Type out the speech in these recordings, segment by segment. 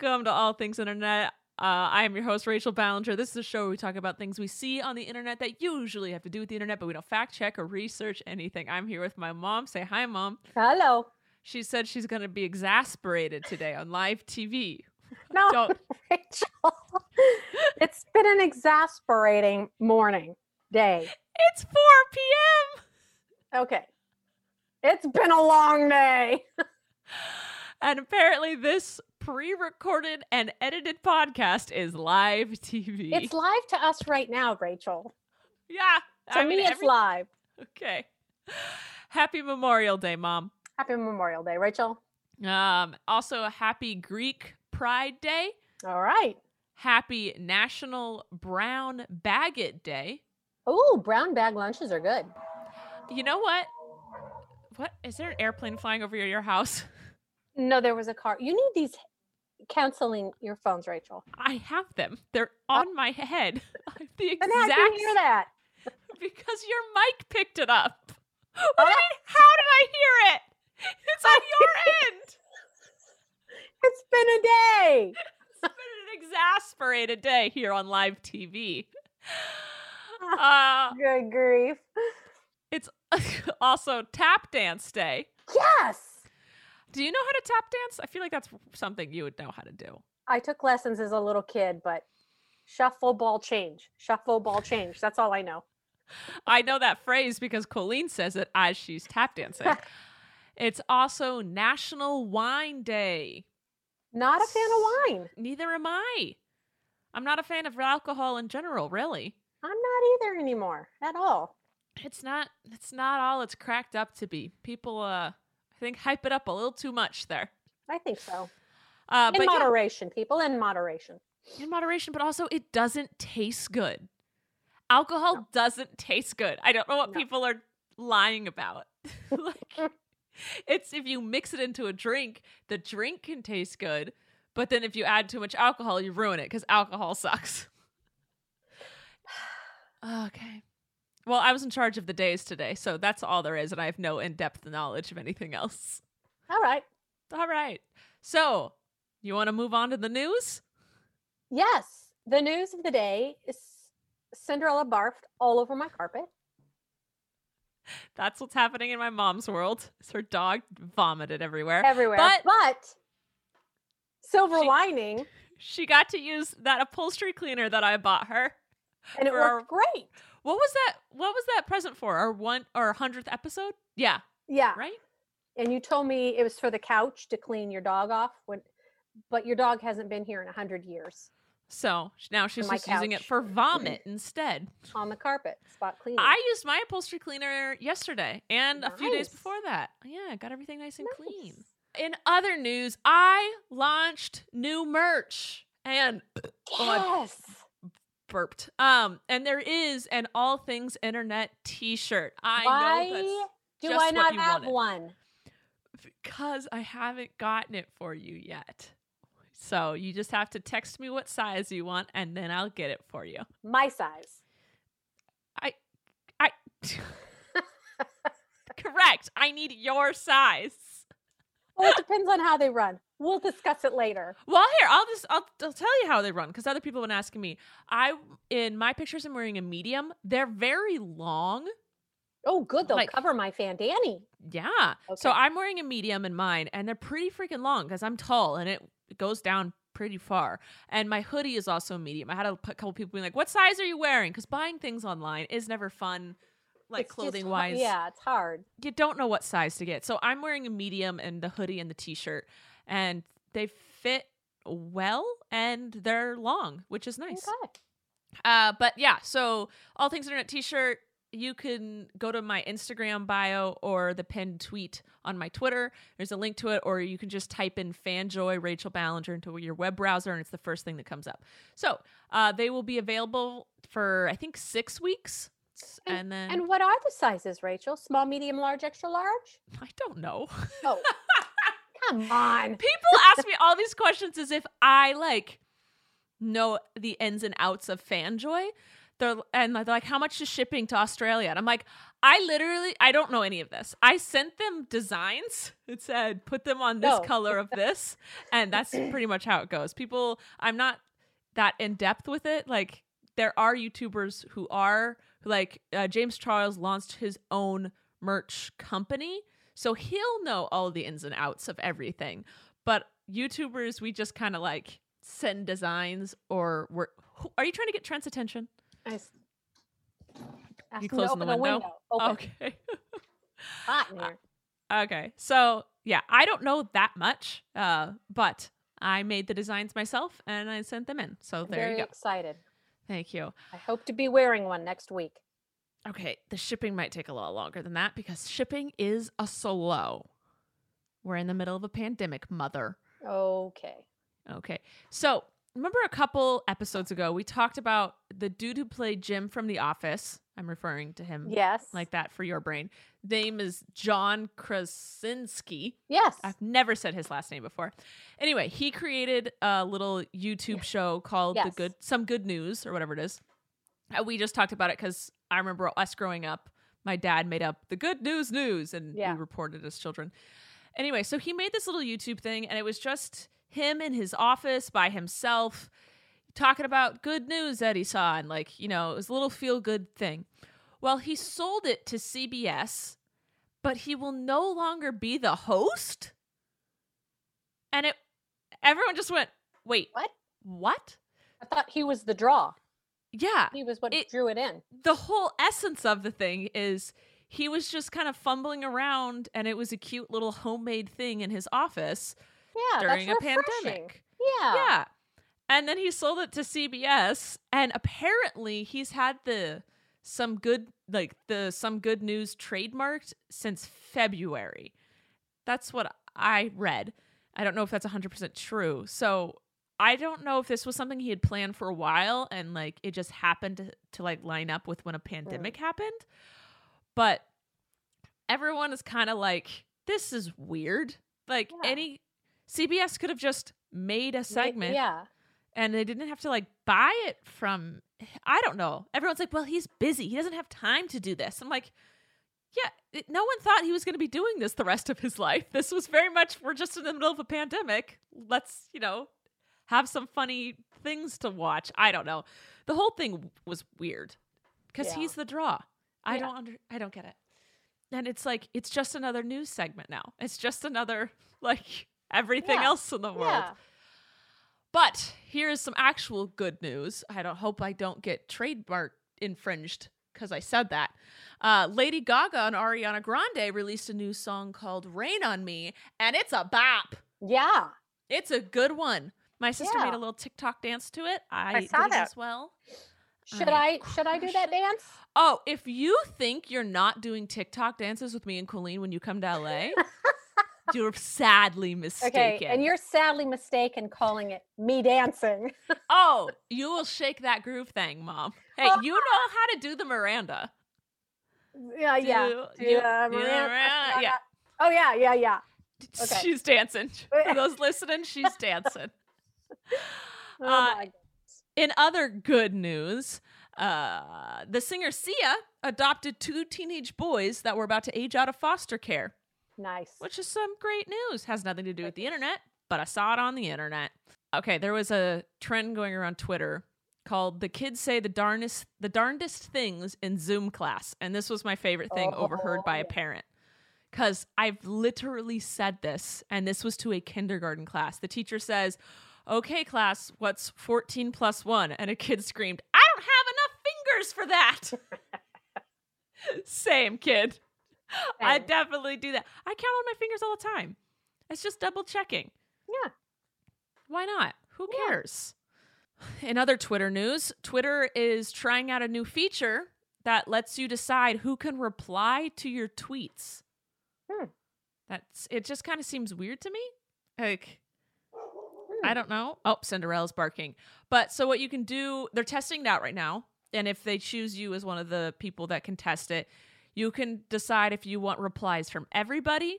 Welcome to All Things Internet. Uh, I am your host, Rachel Ballinger. This is a show where we talk about things we see on the internet that usually have to do with the internet, but we don't fact check or research anything. I'm here with my mom. Say hi, mom. Hello. She said she's going to be exasperated today on live TV. No, Don't. Rachel. it's been an exasperating morning, day. It's 4 p.m. Okay. It's been a long day. And apparently, this pre recorded and edited podcast is live TV. It's live to us right now, Rachel. yeah. To I me, mean, it's every- live. Okay. Happy Memorial Day, Mom. Happy Memorial Day, Rachel. Um, also, a happy Geek Pride Day. All right. Happy National Brown Baguette Day. Oh, brown bag lunches are good. You know what? What is there an airplane flying over your house? No, there was a car. You need these counseling phones, Rachel. I have them. They're on my head. the And how exact you hear that? because your mic picked it up. What Oh, you mean? How did I hear it? It's on your end. It's been a day. It's been an exasperated day here on live TV. Uh, Good grief. it's also tap dance day. Yes. Do you know how to tap dance? I feel like that's something you would know how to do. I took lessons as a little kid, but shuffle ball change, shuffle ball change. That's all I know. I know that phrase because Colleen says it as she's tap dancing. it's also National Wine Day. Not a fan of wine. Neither am I. I'm not a fan of alcohol in general, really. I'm not either anymore at all. It's not it's not all it's cracked up to be. People uh I think hype it up a little too much there. I think so. Uh In but yeah, moderation, people, in moderation. in moderation, but also it doesn't taste good. Alcohol No. doesn't taste good. I don't know what No. people are lying about. like it's if you mix it into a drink, the drink can taste good, but then if you add too much alcohol, you ruin it because alcohol sucks. okay. Well, I was in charge of the days today, so that's all there is, and I have no in depth knowledge of anything else. All right. All right. So, you want to move on to the news? Yes. The news of the day is Cinderella barfed all over my carpet. That's what's happening in my mom's world. Her dog vomited everywhere. everywhere. But- But, silver She- lining, She got to use that upholstery cleaner that I bought her. and it for our- worked great. What was that? What was that present for? Our one or hundredth episode? Yeah, Yeah. right. And you told me it was for the couch to clean your dog off when but your dog hasn't been here in a hundred years So now she's just using it for vomit instead. on the carpet, spot cleaning. I used my upholstery cleaner yesterday and a few days before that. Yeah, I got everything nice and clean. In other news, I launched new merch and Oh, Yes. Burped. Um, and there is an all things internet T-shirt. I Why know do I not have wanted. one? because I haven't gotten it for you yet. So you just have to text me what size you want, and then I'll get it for you. My size. I, I, correct. I need your size. Well, it depends on how they run. We'll discuss it later. Well, here I'll just I'll, I'll tell you how they run because other people have been asking me. I in my pictures I'm wearing a medium. They're very long. Oh, good. They'll Like- cover my fan Danny. Yeah. So I'm wearing a medium in mine, and they're pretty freaking long because I'm tall and it, it goes down pretty far. And my hoodie is also a medium. I had a couple people being like, "What size are you wearing?" Because buying things online is never fun, like It's clothing har- wise. Yeah, it's hard. You don't know what size to get. So I'm wearing a medium and the hoodie and the t-shirt, and they fit well and they're long, which is nice. Okay. Uh, but yeah, so all things internet t-shirt. you can go to my Instagram bio or the pinned tweet on my Twitter. There's a link to it, or you can just type in Fanjoy Rachel Ballinger into your web browser, and it's the first thing that comes up. So uh, they will be available for I think six weeks, and, then And what are the sizes, Rachel? Small, medium, large, extra large? I don't know. Oh, come on. People ask me all these questions as if I like know the ins and outs of Fanjoy. They're and they're like, how much is shipping to Australia? And I'm like, I literally I don't know any of this. I sent them designs. It said put them on this No. color of this, and that's pretty much how it goes. People, I'm not that in depth with it. Like there are YouTubers who are like uh, James Charles launched his own merch company, so he'll know all the ins and outs of everything. But YouTubers, we just kind of like send designs or we're. who- Are you trying to get Trent's attention? I s- You closing the open a window? Okay. Hot in here. okay. So yeah, I don't know that much, uh, but I made the designs myself and I sent them in. So there very you go. excited. Thank you. I hope to be wearing one next week. Okay, the shipping might take a lot longer than that because shipping is a slow. We're in the middle of a pandemic, mother. Okay. Okay. So, remember a couple episodes ago, we talked about the dude who played Jim from The Office. I'm referring to him Yes. like that for your brain. Name is John Krasinski. Yes. I've never said his last name before. Anyway, he created a little YouTube show called The Good Some Good News or whatever it is. Uh, We just talked about it because I remember us growing up. My dad made up the Good News News, and Yeah. we reported as children. Anyway, so he made this little YouTube thing, and it was just him in his office by himself talking about good news that he saw, and like you know, it was a little feel good thing. Well, he sold it to CBS, but he will no longer be the host. And it, everyone just went, "Wait, What? What? I thought he was the draw. Yeah, He was what It- drew it in. the whole essence of the thing is he was just kind of fumbling around, and it was a cute little homemade thing in his office Yeah. during a pandemic. Yeah. Yeah. And then he sold it to CBS and apparently he's had the some good like the some good news trademarked since February. That's what I read. I don't know if that's 100% true. So I don't know if this was something he had planned for a while and like it just happened to, to like line up with when a pandemic happened. But everyone is kind of like this is weird. Like Yeah. any CBS could have just made a segment Yeah. And they didn't have to like buy it from I don't know. Everyone's like, "Well, he's busy. He doesn't have time to do this." I'm like, "Yeah, it, no one thought he was going to be doing this the rest of his life. This was very much we're just in the middle of a pandemic. Let's, you know, have some funny things to watch." I don't know. The whole thing was weird cuz Yeah. he's the draw. I Yeah. don't under I don't get it. And it's like it's just another news segment now. It's just another like everything Yeah. else in the world. Yeah. But here's some actual good news. I don't hope I don't get trademark infringed because I said that. Uh, Lady Gaga and Ariana Grande released a new song called "Rain on Me," and it's a bop. Yeah. It's a good one. My sister made a little TikTok dance to it. I, I did saw that. as well. Should I I should I do that it. dance? Oh, if you think you're not doing TikTok dances with me and Colleen when you come to LA, you're sadly mistaken. Okay. And you're sadly mistaken calling it me dancing. Oh, you will shake that groove thing, mom. Hey, you know how to do the Miranda. yeah, yeah. Do- Do, do- uh, Miranda- Miranda, yeah. Oh yeah, yeah, yeah. Okay. She's dancing. For those listening, she's dancing. Oh Uh, In other good news, uh, the singer Sia adopted two teenage boys that were about to age out of foster care, nice. which is some great news. Has nothing to do with the internet, but I saw it on the internet. Okay, there was a trend going around Twitter called "The Kids Say the Darndest the Darndest Things in Zoom Class," and this was my favorite thing overheard by a Oh. parent. Because I've literally said this, and this was to a kindergarten class. The teacher says, Okay, class, what's 14 plus 1? And a kid screamed, I don't have enough fingers for that. Same, kid. I definitely do that. I count on my fingers all the time. It's just double checking. Yeah. Why not? Who Yeah. cares? In other Twitter news, Twitter is trying out a new feature that lets you decide who can reply to your tweets. Hmm. That's it just kind of seems weird to me. Like Hmm. I don't know. Oh, Cinderella's barking. But so what you can do, they're testing it out right now. And if they choose you as one of the people that can test it, you can decide if you want replies from everybody,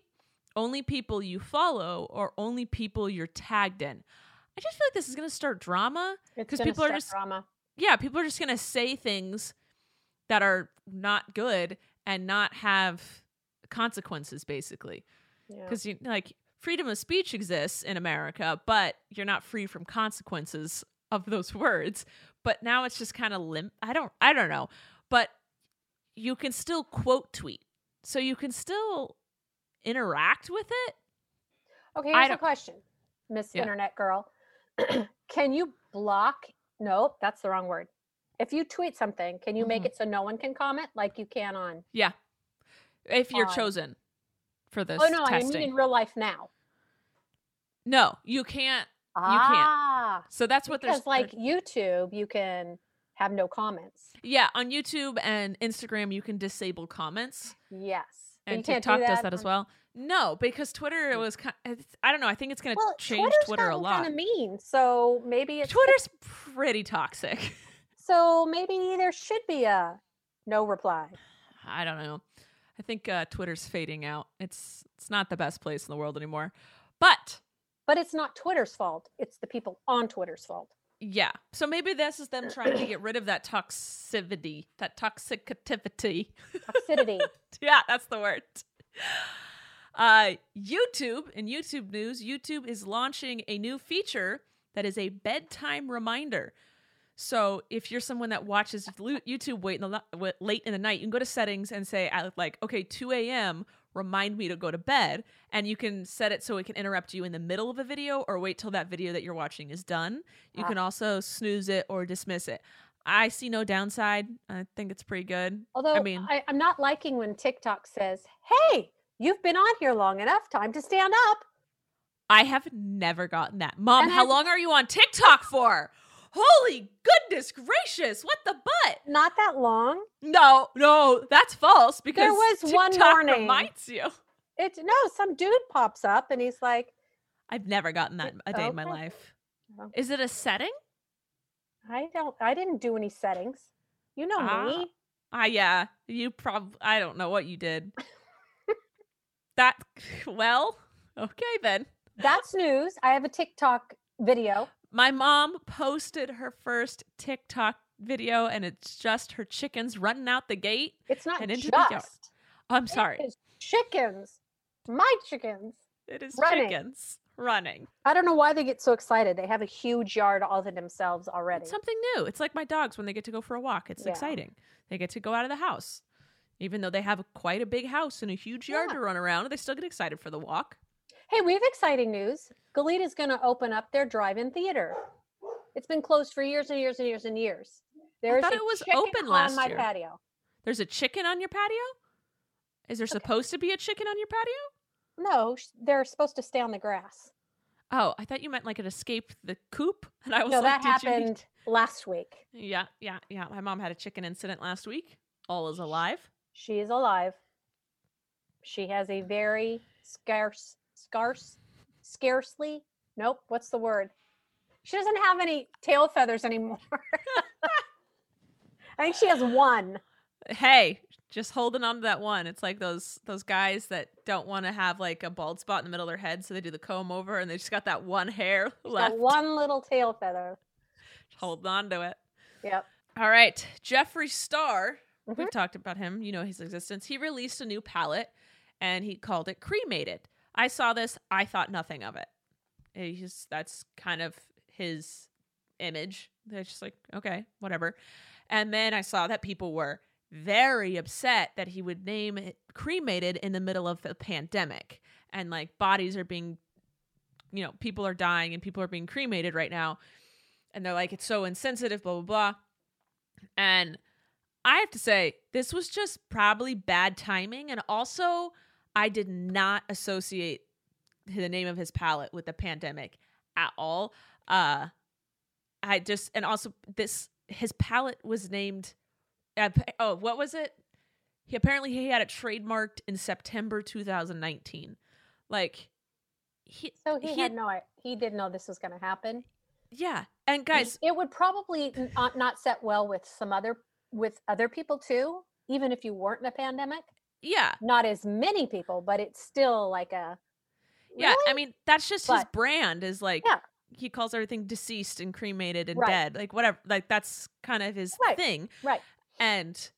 only people you follow, or only people you're tagged in. I just feel like this is going to start drama. because people are just- drama. Yeah, people are just going to say things that are not good and not have consequences, basically Yeah. because you like freedom of speech exists in America, but you're not free from consequences of those words. But now it's just kind of limp. I don't. I don't know. But you can still quote tweet, so you can still interact with it. Okay, here's a question, Miss Yeah. Internet Girl. can you block? Nope, that's the wrong word. If you tweet something, can you make Mhm. it so no one can comment like you can on? Yeah, if you're Fine. chosen for this oh no, testing. I mean in real life now. no, you can't. You can't. Ah, So that's what because there's like YouTube, you can have no comments. Yeah, on YouTube and Instagram, you can disable comments. Yes, and can't do TikTok does that as well. No, because Twitter was kind. I don't know. I think it's going to Well, change Twitter a lot. Kind of mean, so maybe it's Twitter's pretty toxic. So maybe there should be a no reply. I don't know. I think uh, Twitter's fading out. It's it's not the best place in the world anymore. But But it's not Twitter's fault. It's the people on Twitter's fault. Yeah, so maybe this is them trying to get rid of that toxicity, that toxicity. Toxicity. yeah, that's the word. Uh, YouTube, in YouTube news, YouTube is launching a new feature that is a bedtime reminder. So if you're someone that watches YouTube late in the, late in the night, you can go to settings and say, like, okay, 2 a.m., remind me to go to bed. And you can set it so it can interrupt you in the middle of a video or wait till that video that you're watching is done. You Ah. can also snooze it or dismiss it. I see no downside. I think it's pretty good. Although I I mean- I, am not liking when TikTok says, "Hey, you've been on here long enough. Time to stand up." I have never gotten that. Mom, And how I've- long are you on TikTok for? Holy goodness gracious. What the butt? Not that long. No, no, that's false because there was one TikTok morning- reminds you. It no, some dude pops up and he's like, I've never gotten that a day in my life. Oh. Is it a setting? "I don't. I didn't do any settings. You know Ah. me." Ah, yeah. You probably, I don't know what you did. that, well, okay then. That's news. I have a TikTok video. My mom posted her first TikTok video and it's just her chickens running out the gate. It's not And into just. the yard. I'm sorry. It chickens. My chickens. It is Running. chickens running. I don't know why they get so excited. They have a huge yard all to themselves already. It's something new. It's like my dogs when they get to go for a walk. It's Yeah. exciting. They get to go out of the house. Even though they have quite a big house and a huge yard Yeah. to run around, they still get excited for the walk. Hey, we have exciting news. Goleta's going to open up their drive-in theater. It's been closed for years and years and years and years. There's thought a it was open on last my year. patio. There's a chicken on your patio? Is there supposed to be a chicken on your patio? No, they're supposed to stay on the grass. Oh, I thought you meant like it escaped the coop. And I was No, like, that did you happened last week. Yeah, yeah, yeah. My mom had a chicken incident last week. All is alive. She is alive. She has a very scarce, scarce, scarcely. Nope. What's the word? She doesn't have any tail feathers anymore. I think she has one. Hey, just holding on to that one. It's like those those guys that don't want to have like a bald spot in the middle of their head, so they do the comb over and they just got that one hair She's left. one little tail feather. Holding on to it. Yep. All right, Jeffree Star. Mhm. We've talked about him. You know his existence. He released a new palette, and he called it Cremated. I saw this. I thought nothing of it. He's that's kind of his image. It's just like okay, whatever. And then I saw that people were very upset that he would name it cremated in the middle of the pandemic, and like bodies are being, you know, people are dying and people are being cremated right now, and they're like it's so insensitive, blah blah blah. And I have to say, this was just probably bad timing. And also, I did not associate the name of his palette with the pandemic at all. Uh, I just, and also, this, his palette was named appa- oh, what was it? He apparently he had it trademarked in September 2019. Like he So he, he- had no. He didn't know this was going to happen. yeah. And guys, it would probably not, not set well with some other with other people too. Even if you weren't in a pandemic, yeah. not as many people, but it's still like a. Yeah, I mean that's just his brand is like Yeah. he calls everything deceased and cremated and Right. dead. Like whatever. Like that's kind of his Right. thing. Right. And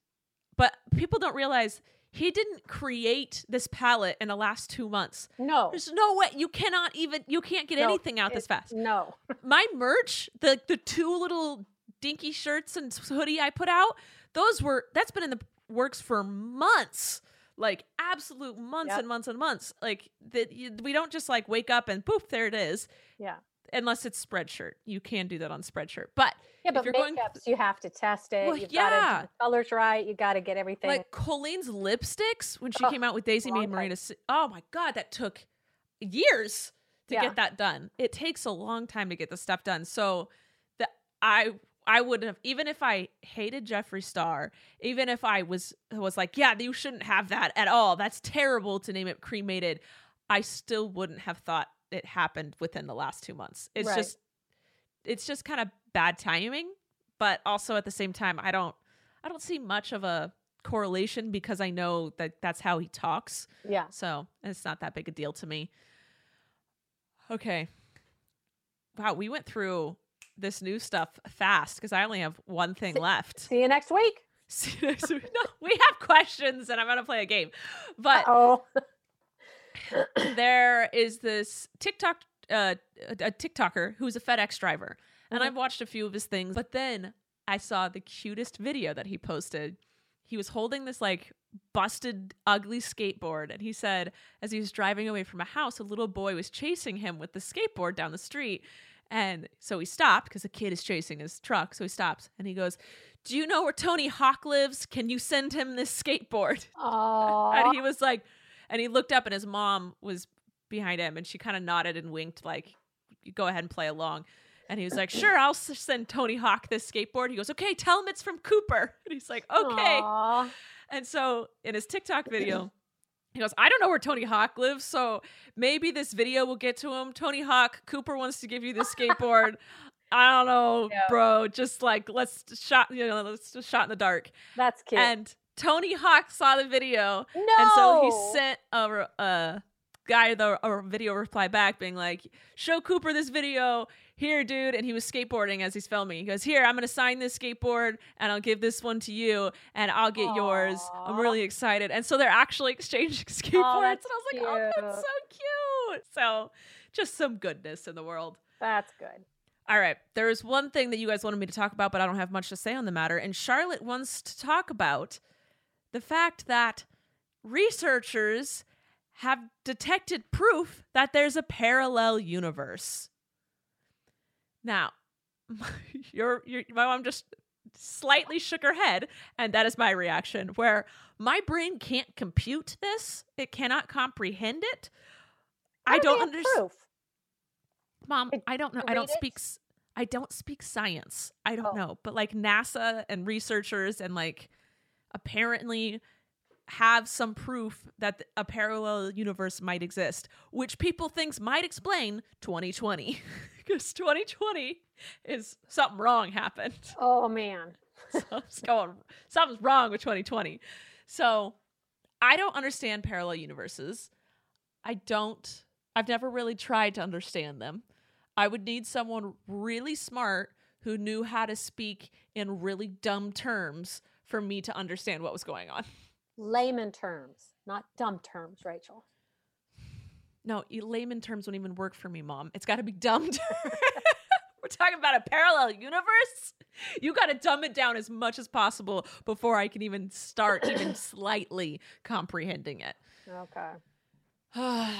but people don't realize he didn't create this palette in the last 2 months. No. There's no way you cannot even you can't get No, anything out this fast. No. My merch, the the two little dinky shirts and hoodie I put out, those were that's been in the works for months. Like absolute months Yep. and months and months. Like that we don't just like wake up and poof there it is Yeah. unless it's spreadshirt. You can do that on spreadshirt. But Yeah, If but you're going- you have to test it. Well, You've got to yeah. the colors right. You got to get everything. like Colleen's lipsticks when she Oh, came out with Daisy Made. Marina. Oh my god, that took years to Yeah. get that done. It takes a long time to get the stuff done. So the I I wouldn't have even if I hated Jeffree Star, even if I was was like, yeah, you shouldn't have that at all. That's terrible to name it cremated. I still wouldn't have thought it happened within the last 2 months. It's Right. just it's just kind of bad timing, but also at the same time I don't I don't see much of a correlation because I know that that's how he talks. yeah. So it's not that big a deal to me. Okay. Wow, we went through this new stuff fast because I only have one thing left. See you next week. So no, we have questions and I'm going to play a game. But Oh, there is this TikTok, uh, a TikToker who's a FedEx driver, and Mhm. I've watched a few of his things. But then I saw the cutest video that he posted. He was holding this like busted, ugly skateboard, and he said as he was driving away from a house, a little boy was chasing him with the skateboard down the street. And so he stopped because a kid is chasing his truck. So he stops and he goes, Do you know where Tony Hawk lives? Can you send him this skateboard? oh, and he was like and he looked up and his mom was behind him and she kind of nodded and winked like go ahead and play along and he was like sure i'll send tony hawk this skateboard he goes okay tell him it's from cooper and he's like okay Aw. and so in his tiktok video he goes i don't know where tony hawk lives so maybe this video will get to him tony hawk cooper wants to give you the skateboard i don't know Yeah. bro just like let's shot you know let's just shot in the dark That's cute. and tony hawk saw the video no. and so he sent a, a guy the a video reply back being like, "Show Cooper this video here, dude." And he was skateboarding as he's filming. He goes, "Here, I'm gonna sign this skateboard, and I'll give this one to you, and I'll get yours. I'm really excited." And so they're actually exchanging skateboards, and I was like, "Oh, that's so cute." So just some goodness in the world. That's good. All right. There is one thing that you guys wanted me to talk about, but I don't have much to say on the matter. And Charlotte wants to talk about the fact that researchers have detected proof that there's a parallel universe. Now, your your my mom just slightly shook her head, and that is my reaction. Where my brain can't compute this, it cannot comprehend it. I How they don't understand. Mom, I don't know. I don't it? speak. I don't speak science. I don't Oh. know. But like NASA and researchers and like apparently have some proof that a parallel universe might exist, which people thinks might explain 2020 because 2020 is something wrong happened. Oh man. something's going. Something's wrong with 2020. So I don't understand parallel universes. I don't. I've never really tried to understand them. I would need someone really smart who knew how to speak in really dumb terms for me to understand what was going on. Layman terms, not dumb terms, Rachel. No, layman terms won't even work for me, mom. It's got to be dumb. terms. We're talking about a parallel universe. You got to dumb it down as much as possible before I can even start even slightly comprehending it. Okay.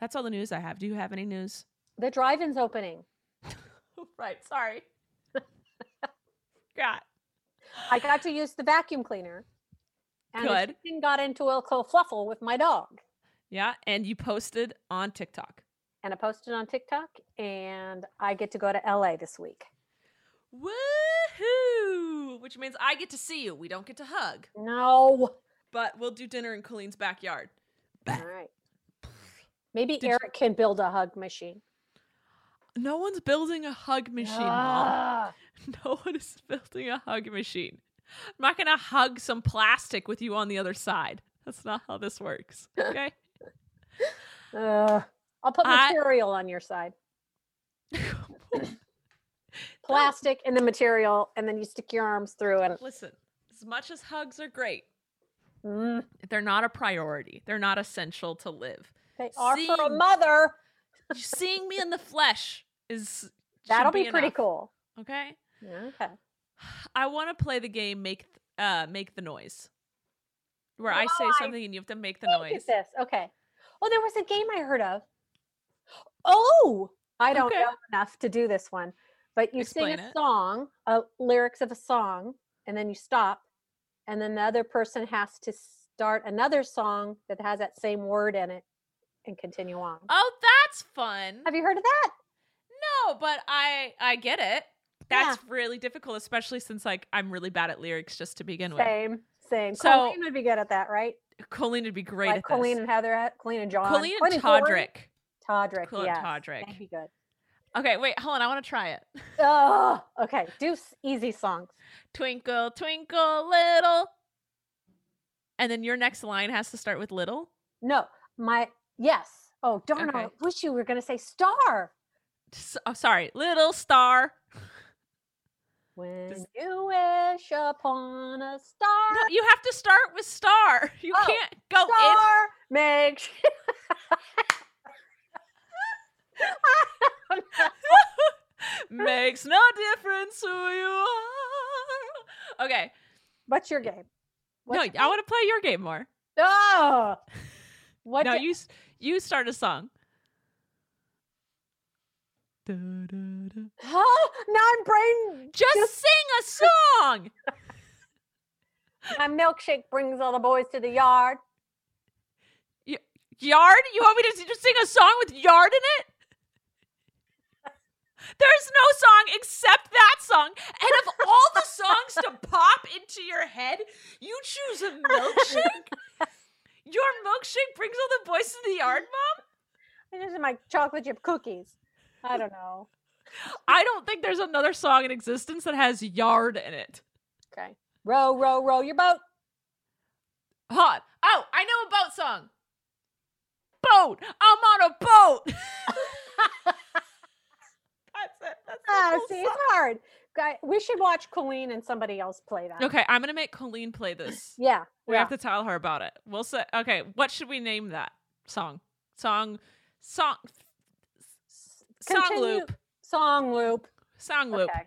That's all the news I have. Do you have any news? The drive-in's opening. right. Sorry. God. I got to use the vacuum cleaner. And Good. got into a little fluffle with my dog. Yeah. And you posted on TikTok. And I posted on TikTok, and I get to go to LA this week. Woohoo! you, which means I get to see you. We don't get to hug, No. but we'll do dinner in Colleen's backyard. All right. Maybe Did you- Eric can build a hug machine. No one's building a hug machine, Mom. Ah. No one is building a hug machine. I'm not gonna hug some plastic with you on the other side. That's not how this works. Okay. Ugh. I'll put I- material on your side. Plastic and the material, and then you stick your arms through and Listen, as much as hugs are great, mm, they're not a priority. They're not essential to live. they are for a Seeing- mother. Seeing me in the flesh is That'll should be, pretty cool. Okay. Okay. I want to play the game make uh make the noise. Where I say Oh, I something and you have to make the noise. this. Okay. Oh, there was a game I heard of. Oh, I don't Okay. know enough to do this one. But you Explain sing a it. song, uh, lyrics of a song, and then you stop, and then the other person has to start another song that has that same word in it and continue on. Oh, that's fun. Have you heard of that? No, but I I get it. That's really difficult, especially since like I'm really bad at lyrics just to begin with. Same, same. So- Colleen would be good at that, right? Colleen would be great like at Colleen this. and Heather, at Colleen and John, Colleen and? Todrick. Todrick, Colleen yes. Todrick. That'd be good. Okay, wait, hold on. I want to try it. Oh, okay. Do easy songs. Twinkle, twinkle, little. And then your next line has to start with little. No, my yes. Oh, darn! I wish you were going to say star. S- oh, sorry, little star. When Does- you wish upon a star, No, you have to start with star. You Oh, can't go in. star makes. Makes no difference who you are. Okay. What's your game? no, What's your I want to play your game more. Oh, what? no, you you start a song. Da, da. Huh? Now I'm brain. Just, Just- sing a song. My milkshake brings all the boys to the yard. Yard? You want me to just sing a song with yard in it? There's no song except that song. And of all the songs to pop into your head, you choose a milkshake? Your milkshake brings all the boys to the yard, Mom? And this is my chocolate chip cookies. I don't know. I don't think there's another song in existence that has yard in it. Okay. Row, row, row your boat. Hot. Oh, I know a boat song. Boat. I'm on a boat. That's it. That's the Ah, whole see, song. it's hard. Guy, we should watch Colleen and somebody else play that. Okay, I'm gonna make Colleen play this. Yeah. We yeah. have to tell her about it. We'll say, okay, what should we name that song? Song, song, song Continue- loop, Song loop. song loop. Okay.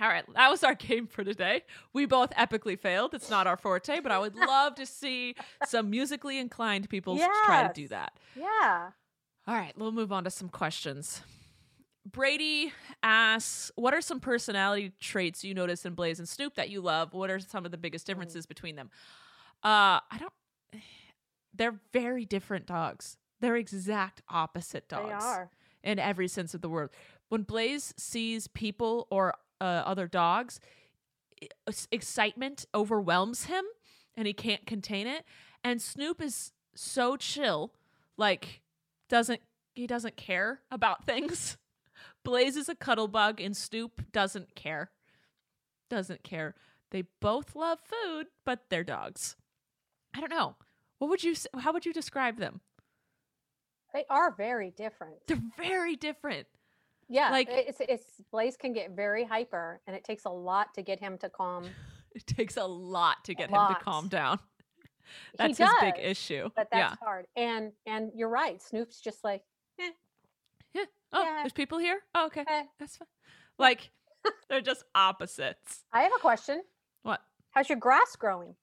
All right, that was our game for today. We both epically failed. It's not our forte, but I would love to see some musically inclined people s- try to do that. Yeah. All right, we'll move on to some questions. Brady asks, "What are some personality traits you notice in Blaze and Snoop that you love? What are some of the biggest differences between them?" Uh, I don't. They're very different dogs. They're exact opposite dogs They are. in every sense of the word. When Blaze sees people or uh, other dogs, excitement overwhelms him and he can't contain it. And Snoop is so chill, like doesn't he doesn't care about things. Blaze is a cuddle bug and Snoop doesn't care. Doesn't care. They both love food, but they're dogs. I don't know. What would you how would you describe them? They are very different. They're very different. Yeah. like- it's it's Blaze can get very hyper and it takes a lot to get him to calm. It takes a lot to get him lot. to calm down. That's does, his big issue. But that's yeah. hard. And and you're right. Snoop's just like, yeah. Oh, yeah. there's people here? Oh, okay. eh. That's fine. Like, they're just opposites. I have a question. What? How's your grass growing?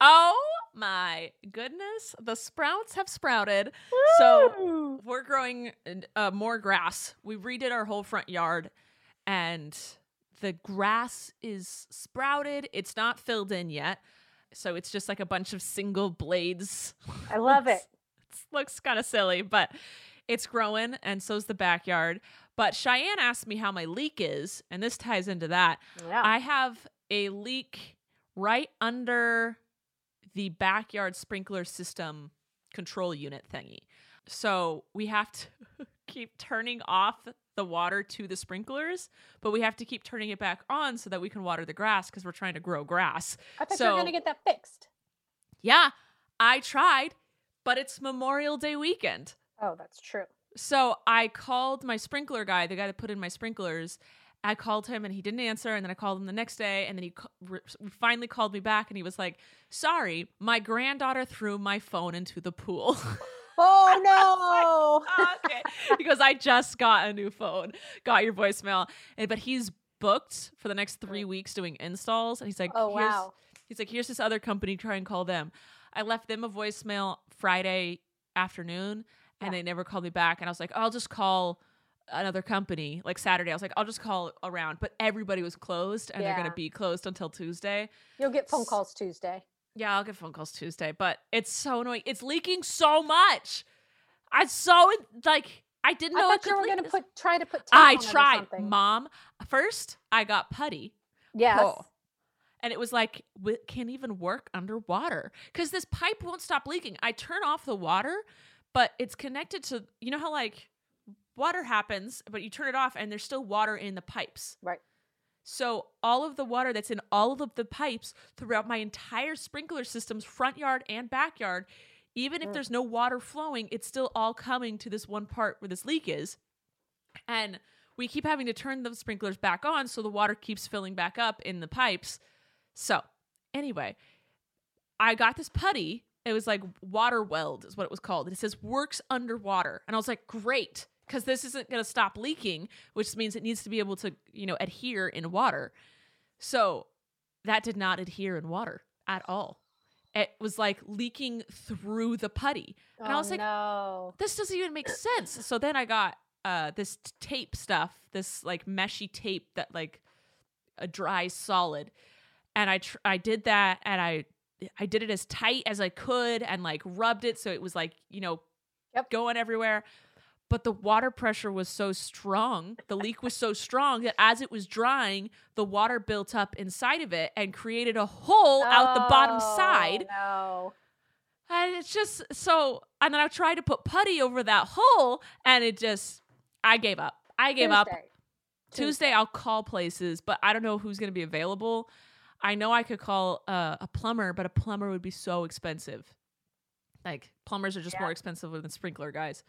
Oh my goodness. The sprouts have sprouted. So we're growing uh, more grass. We redid our whole front yard and the grass is sprouted. It's not filled in yet. So it's just like a bunch of single blades. I love it. It looks kind of silly, but it's growing and so's the backyard. But Cheyenne asked me how my leak is, and this ties into that. Yeah. I have a leak right under the backyard sprinkler system control unit thingy. So we have to keep turning off the water to the sprinklers, but we have to keep turning it back on so that we can water the grass because we're trying to grow grass. I thought you were going to get that fixed. Yeah, I tried, but it's Memorial Day weekend. Oh, that's true. So I called my sprinkler guy, the guy that put in my sprinklers. I called him and he didn't answer. And then I called him the next day, and then he re- finally called me back and he was like, "Sorry, my granddaughter threw my phone into the pool." Oh no! okay, because I just got a new phone, got your voicemail, and but he's booked for the next three weeks doing installs, and he's like, Oh, "Here's-" wow. He's like, here's this other company, try and call them. I left them a voicemail Friday afternoon and Yeah. they never called me back. And I was like, I'll just call another company like Saturday. I was like, I'll just call around. But everybody was closed and they're gonna be closed until Tuesday. You'll get phone calls Tuesday. Yeah, I'll get phone calls Tuesday, but it's so annoying. It's leaking so much. I so like I didn't I know it thought you were going to put try to put. I it tried, mom. First, I got putty. Yes. Oh. and it was like w- can't even work underwater because this pipe won't stop leaking i turn off the water but it's connected to you know how like water happens but you turn it off and there's still water in the pipes Right. so all of the water that's in all of the pipes throughout my entire sprinkler system's front yard and backyard even if Mm. there's no water flowing it's still all coming to this one part where this leak is and we keep having to turn the sprinklers back on so the water keeps filling back up in the pipes. So, anyway, I got this putty. It was like water weld is what it was called. And it says works underwater. And I was like, great, because this isn't going to stop leaking, which means it needs to be able to, you know, adhere in water. So that did not adhere in water at all. It was like leaking through the putty. And I Oh, was like, no. this doesn't even make sense. So then I got uh this tape stuff, this like meshy tape that like a dry solid, and I tr- I did that and I I did it as tight as I could and like rubbed it so it was like you know Yep. going everywhere. But the water pressure was so strong, the leak was so strong that as it was drying, the water built up inside of it and created a hole out the bottom Oh, side. No. And it's just so, and then I tried to put putty over that hole, and it just, I gave up. I gave up. Tuesday. Tuesday, I'll call places, but I don't know who's going to be available. I know I could call uh, a plumber, but a plumber would be so expensive. Like, plumbers are just Yeah. more expensive than sprinkler guys.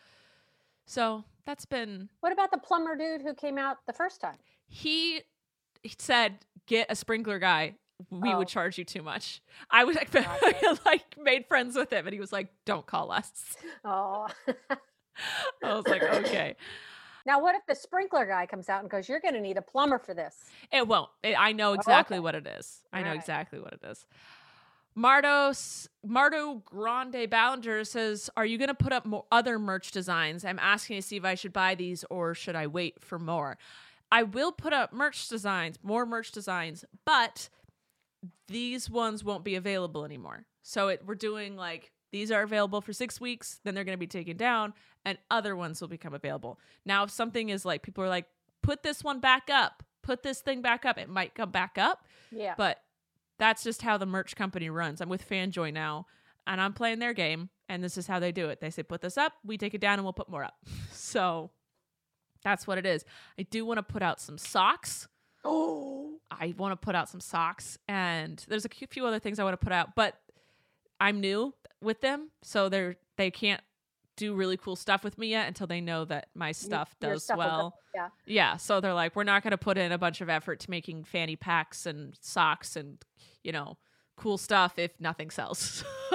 So that's been, What about the plumber dude who came out the first time? he, he said, get a sprinkler guy. We Oh. would charge you too much. I was like, Gotcha. like made friends with him, and he was like, "Don't call us." Oh. I was like, okay. now, what if the sprinkler guy comes out and goes, "You're going to need a plumber for this"? It won't. It, I know oh, exactly okay. what it is. I know Alright. exactly what it is. Mardos Mardo Grande Ballinger says, "Are you going to put up more other merch designs? I'm asking to see if I should buy these or should I wait for more. I will put up merch designs, more merch designs, but these ones won't be available anymore. So it, we're doing like these are available for six weeks, then they're going to be taken down, and other ones will become available. Now, if something is like people are like, put this one back up, put this thing back up, it might come back up, Yeah. but that's just how the merch company runs. I'm with Fanjoy now, and I'm playing their game, and this is how they do it. They say, put this up, we take it down, and we'll put more up. So that's what it is. I do want to put out some socks. Oh. I want to put out some socks, and there's a few other things I want to put out, but I'm new with them, so they're they can't do really cool stuff with me yet until they know that my stuff Your does stuff well. Yeah. Yeah, so they're like, we're not going to put in a bunch of effort to making fanny packs and socks and you know cool stuff if nothing sells.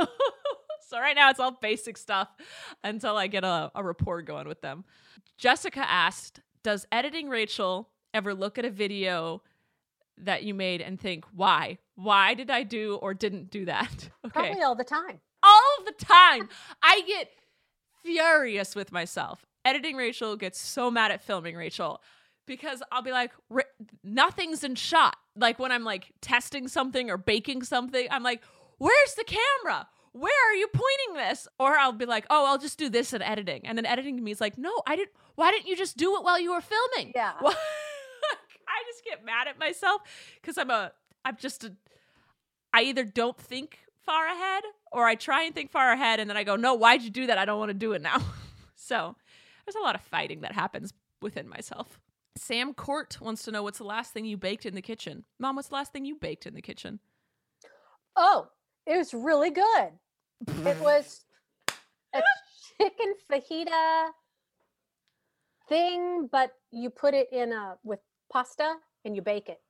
so right now it's all basic stuff until I get a, a rapport going with them. Jessica asked, "Does editing Rachel ever look at a video that you made and think, why? Why did I do or didn't do that?" Okay Probably all the time. all the time. I get furious with myself. Editing Rachel gets so mad at filming Rachel because I'll be like, "Ra- nothing's in shot. Like when I'm like testing something or baking something, I'm like, where's the camera? Where are you pointing this? Or I'll be like, oh, I'll just do this in editing. And then editing to me is like, no, I didn't. Why didn't you just do it while you were filming? Yeah. I just get mad at myself because I'm a I'm just a, I either don't think far ahead or I try and think far ahead and then I go, "No, why'd you do that? I don't want to do it now." so, there's a lot of fighting that happens within myself. Sam Court wants to know what's the last thing you baked in the kitchen. Mom, what's the last thing you baked in the kitchen? Oh, it was really good. It was a chicken fajita thing, but you put it in a with pasta and you bake it.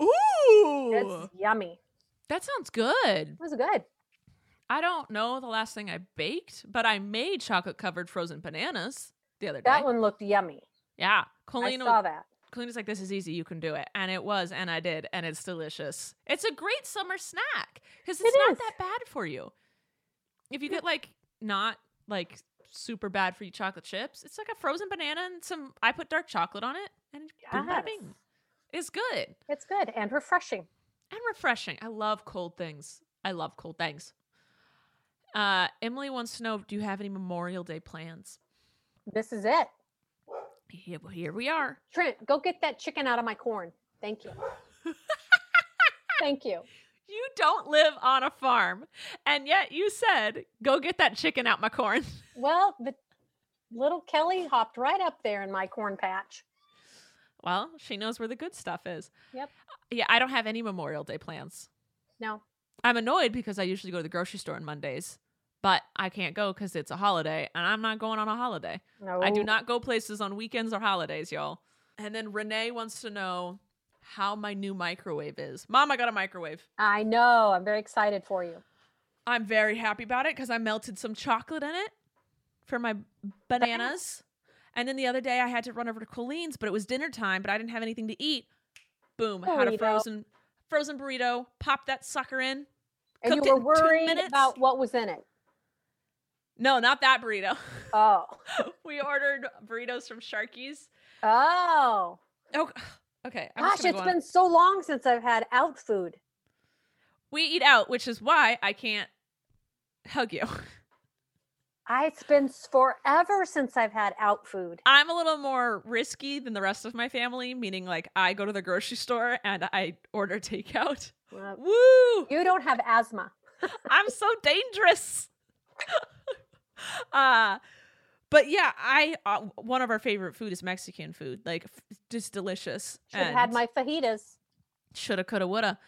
Ooh. It's yummy. That sounds good. It was good. I don't know the last thing I baked, but I made chocolate covered frozen bananas the other day. That one looked yummy. Yeah. I Colleen, saw that. Colleen's like, this is easy. You can do it. And it was. And I did. And it's delicious. It's a great summer snack because it's It not is. that bad for you. If you get like not like super bad for you chocolate chips, it's like a frozen banana and some, I put dark chocolate on it and boom, Yes. bing. It's good It's good and refreshing. and refreshing. I love cold things. I love cold things. Uh, Emily wants to know Do you have any Memorial Day plans? This is it. Here, here we are. Trent, go get that chicken out of my corn. Thank you. Thank you. You don't live on a farm, and yet you said, "Go get that chicken out my corn." Well, the little Kelly hopped right up there in my corn patch. Well, she knows where the good stuff is. Yep. Uh, yeah, I don't have any Memorial Day plans. No. I'm annoyed because I usually go to the grocery store on Mondays, but I can't go because it's a holiday, and I'm not going on a holiday. No. I do not go places on weekends or holidays, y'all. And then Renee wants to know how my new microwave is. Mom, I got a microwave. I know. I'm very excited for you. I'm very happy about it because I melted some chocolate in it for my bananas. And then the other day I had to run over to Colleen's, but it was dinner time, but I didn't have anything to eat. Boom, I had a frozen frozen burrito, popped that sucker in. And you were worried about what was in it. No, not that burrito. Oh. we ordered burritos from Sharky's. Oh. Oh, okay. I'm Gosh, it's go been so long since I've had out food. We eat out, which is why I can't hug you. I, it's been forever since I've had out food. I'm a little more risky than the rest of my family, meaning like I go to the grocery store and I order takeout. Woo! You don't have asthma. I'm so dangerous. uh but yeah, I uh, one of our favorite food is Mexican food, like f- just delicious. Should have had my fajitas. shoulda, coulda, woulda.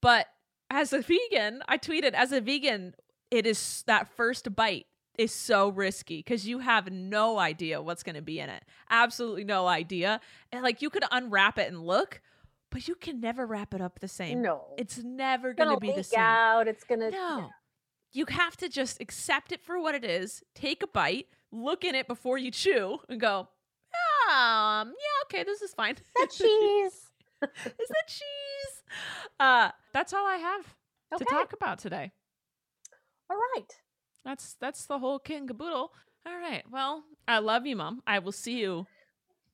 But as a vegan, I tweeted as a vegan, it is that first bite is so risky because you have no idea what's going to be in it. Absolutely no idea. And like you could unwrap it and look, but you can never wrap it up the same. No. It's never going gonna be the same. out. It's gonna No. You have to just accept it for what it is, take a bite, look in it before you chew, and go, um, yeah, okay, this is fine. that cheese. is that cheese? Uh, that's all I have Okay. to talk about today. All right. That's that's the whole kit and caboodle. All right. Well, I love you, Mom. I will see you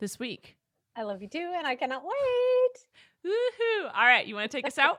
this week. I love you too, and I cannot wait. Woohoo! All right, you want to take us out?